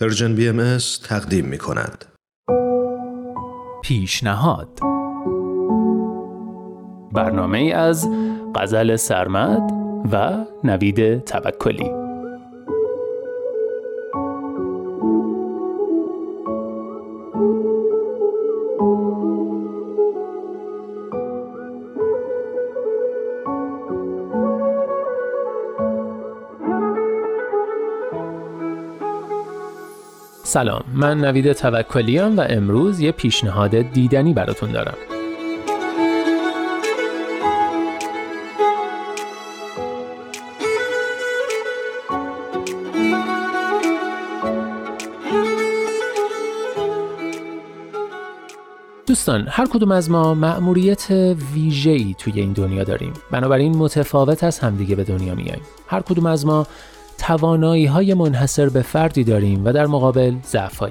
پرژن بی ام تقدیم می کند. پیشنهاد برنامه از غزل سرمد و نوید توکلی سلام من نوید توکلیم و امروز یه پیشنهاد دیدنی براتون دارم. دوستان هر کدوم از ما مأموریت ویژه‌ای توی این دنیا داریم. بنابراین متفاوت از همدیگه به دنیا میاییم هر کدوم از ما توانایی های منحصر به فردی داریم و در مقابل ضعف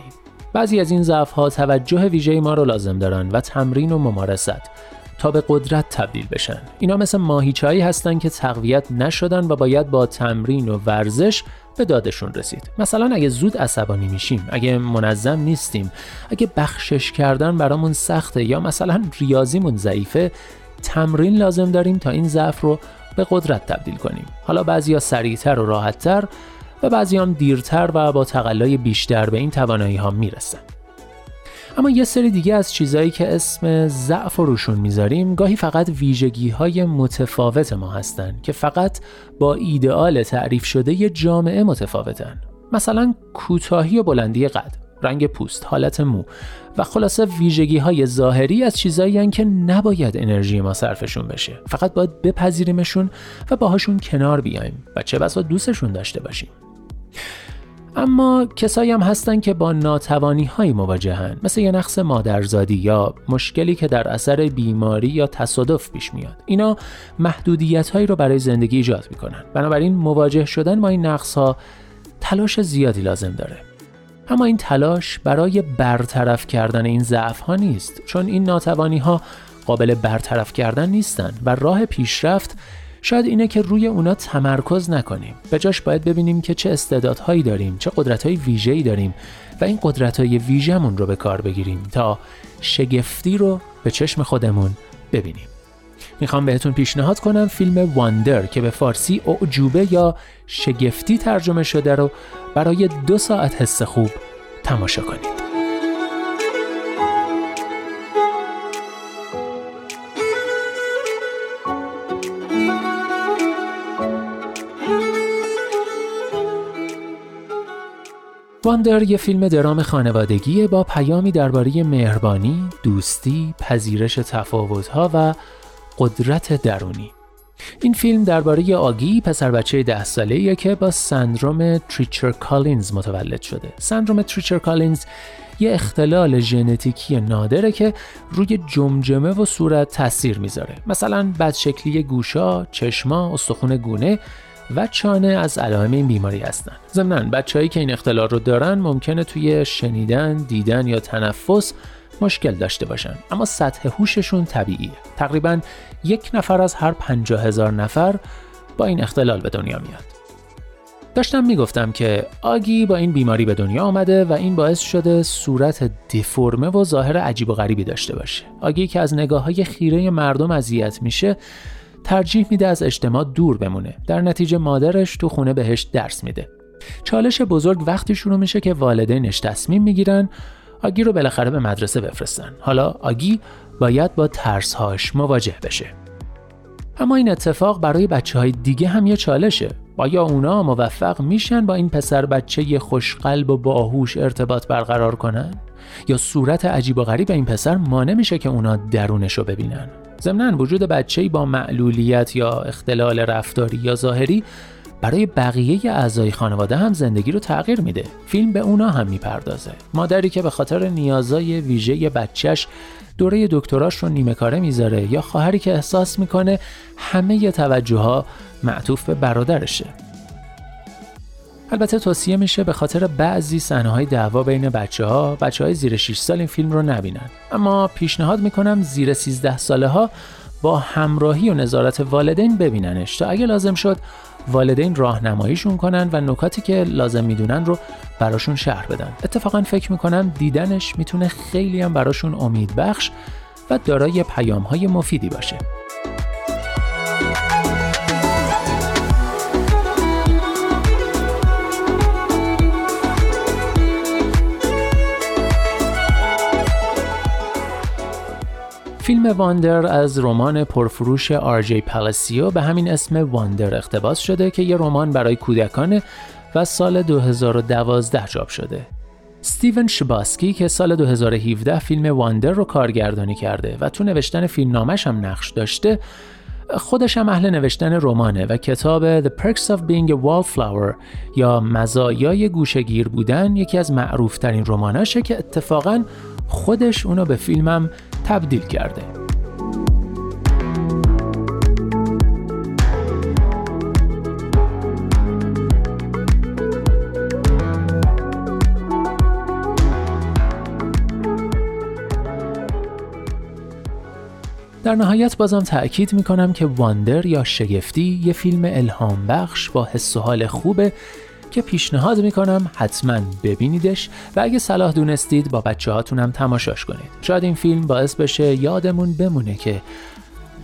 بعضی از این ضعف ها توجه ویژه ما رو لازم دارن و تمرین و ممارست تا به قدرت تبدیل بشن. اینا مثل ماهیچهایی هستن که تقویت نشدن و باید با تمرین و ورزش به دادشون رسید. مثلا اگه زود عصبانی میشیم اگه منظم نیستیم اگه بخشش کردن برامون سخته یا مثلا ریاضیمون ضعیفه تمرین لازم داریم تا این ضعف رو به قدرت تبدیل کنیم. حالا بعضیا سریعتر و راحتتر و بعضی هم دیرتر و با تقلای بیشتر به این توانایی ها می‌رسن. اما یه سری دیگه از چیزهایی که اسم ضعف و روشون می‌ذاریم گاهی فقط ویژگی های متفاوت ما هستن که فقط با ایدئال تعریف شده یه جامعه متفاوتن. مثلا کوتاهی و بلندی قد رنگ پوست، حالت مو و خلاصه ویژگی های ظاهری از چیزایی که نباید انرژی ما صرفشون بشه. فقط باید بپذیریمشون و باهاشون کنار بیایم و چه بسا دوستشون داشته باشیم. اما کسایی هم هستن که با ناتوانی های مواجهن مثل یه نقص مادرزادی یا مشکلی که در اثر بیماری یا تصادف پیش میاد. اینا محدودیت هایی رو برای زندگی ایجاد می‌کنن. بنابراین مواجه شدن با این نقص ها تلاش زیادی لازم داره. اما این تلاش برای برطرف کردن این ضعف ها نیست چون این ناتوانی ها قابل برطرف کردن نیستن و راه پیشرفت شاید اینه که روی اونا تمرکز نکنیم. به جاش باید ببینیم که چه استعدادهایی داریم چه قدرتهای ویژه‌ای داریم و این قدرتهای ویژه‌مون رو به کار بگیریم تا شگفتی رو به چشم خودمون ببینیم. می‌خوام بهتون پیشنهاد کنم فیلم واندر که به فارسی اعجوبه یا شگفتی ترجمه شده رو برای دو ساعت حس خوب تماشا کنید. واندر یه فیلم درام خانوادگی با پیامی درباره مهربانی، دوستی، پذیرش تفاوت‌ها و قدرت درونی. این فیلم درباره آگی پسر بچه ده ساله که با سندروم تریچر کالینز متولد شده. سندروم تریچر کالینز یه اختلال ژنتیکی نادره که روی جمجمه و صورت تاثیر می‌ذاره. مثلا بدشکلی گوشا، چشما، استخون گونه و چانه از علائم این بیماری هستند. ضمن بچههایی که این اختلال رو دارن ممکنه توی شنیدن، دیدن یا تنفس مشکل داشته باشن. اما سطح هوششون طبیعیه. تقریبا یک نفر از هر پنجاه هزار نفر با این اختلال به دنیا میاد. داشتم می‌گفتم که آگی با این بیماری به دنیا آمده و این باعث شده صورت دیفرمه و ظاهر عجیب و غریبی داشته باشه. آگی که از نگاه های خیره مردم اذیت میشه ترجیح میده از اجتماع دور بمونه. در نتیجه مادرش تو خونه بهش درس میده. چالش بزرگ وقتی شروع میشه که والدینش تصمیم می‌گیرن آگی رو بالاخره به مدرسه بفرستن حالا آگی باید با ترسهاش مواجه بشه اما این اتفاق برای بچه های دیگه هم یه چالشه آیا اونا موفق میشن با این پسر بچه خوشقلب و باهوش ارتباط برقرار کنن؟ یا صورت عجیب و غریب این پسر مانع میشه که اونا درونش رو ببینن؟ ضمنا وجود بچه‌ای با معلولیت یا اختلال رفتاری یا ظاهری برای بقیه اعضای خانواده هم زندگی رو تغییر میده. فیلم به اونا هم می‌پردازه. مادری که به خاطر نیازای ویژه بچهش دوره دکتراش رو نیمه کاره می‌ذاره یا خواهری که احساس می‌کنه همه توجه ها معطوف به برادرشه. البته توصیه میشه به خاطر بعضی صحنه های دعوا بین بچه ها بچه های زیر 6 سال این فیلم رو نبینن. اما پیشنهاد می‌کنم زیر 13 ساله ها با همراهی و نظارت والدین ببیننش تا اگه لازم شد والدین راهنماییشون کنن و نکاتی که لازم می‌دونن رو براشون شرح بدن. اتفاقا فکر می‌کنم دیدنش می‌تونه خیلی هم براشون امید بخش و دارای پیام های مفیدی باشه. فیلم واندر از رمان پرفروش آرجی پالسیو به همین اسم واندر اقتباس شده که یه رمان برای کودکانه و سال 2012 چاپ شده. ستیون شباسکی که سال 2017 فیلم واندر رو کارگردانی کرده و تو نوشتن فیلم نامش هم نقش داشته خودش هم اهل نوشتن رمانه و کتاب The Perks of Being a Wallflower یا مزایای گوشگیر بودن یکی از معروفترین رماناشه که اتفاقا خودش اونو به فیلمم تبدیل کرده. در نهایت بازم تأکید می‌کنم که واندر یا شگفتی یه فیلم الهام بخش با حس و حال خوبه که پیشنهاد می‌کنم حتما ببینیدش و اگه صلاح دونستید با بچه هاتونم تماشاش کنید. شاید این فیلم باعث بشه یادمون بمونه که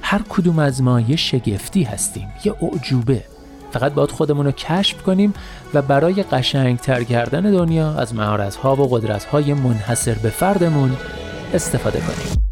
هر کدوم از ما یه شگفتی هستیم یه اعجوبه. فقط باید خودمون رو کشف کنیم و برای قشنگتر کردن دنیا از مهارت ها و قدرت های منحصر به فردمون استفاده کنیم.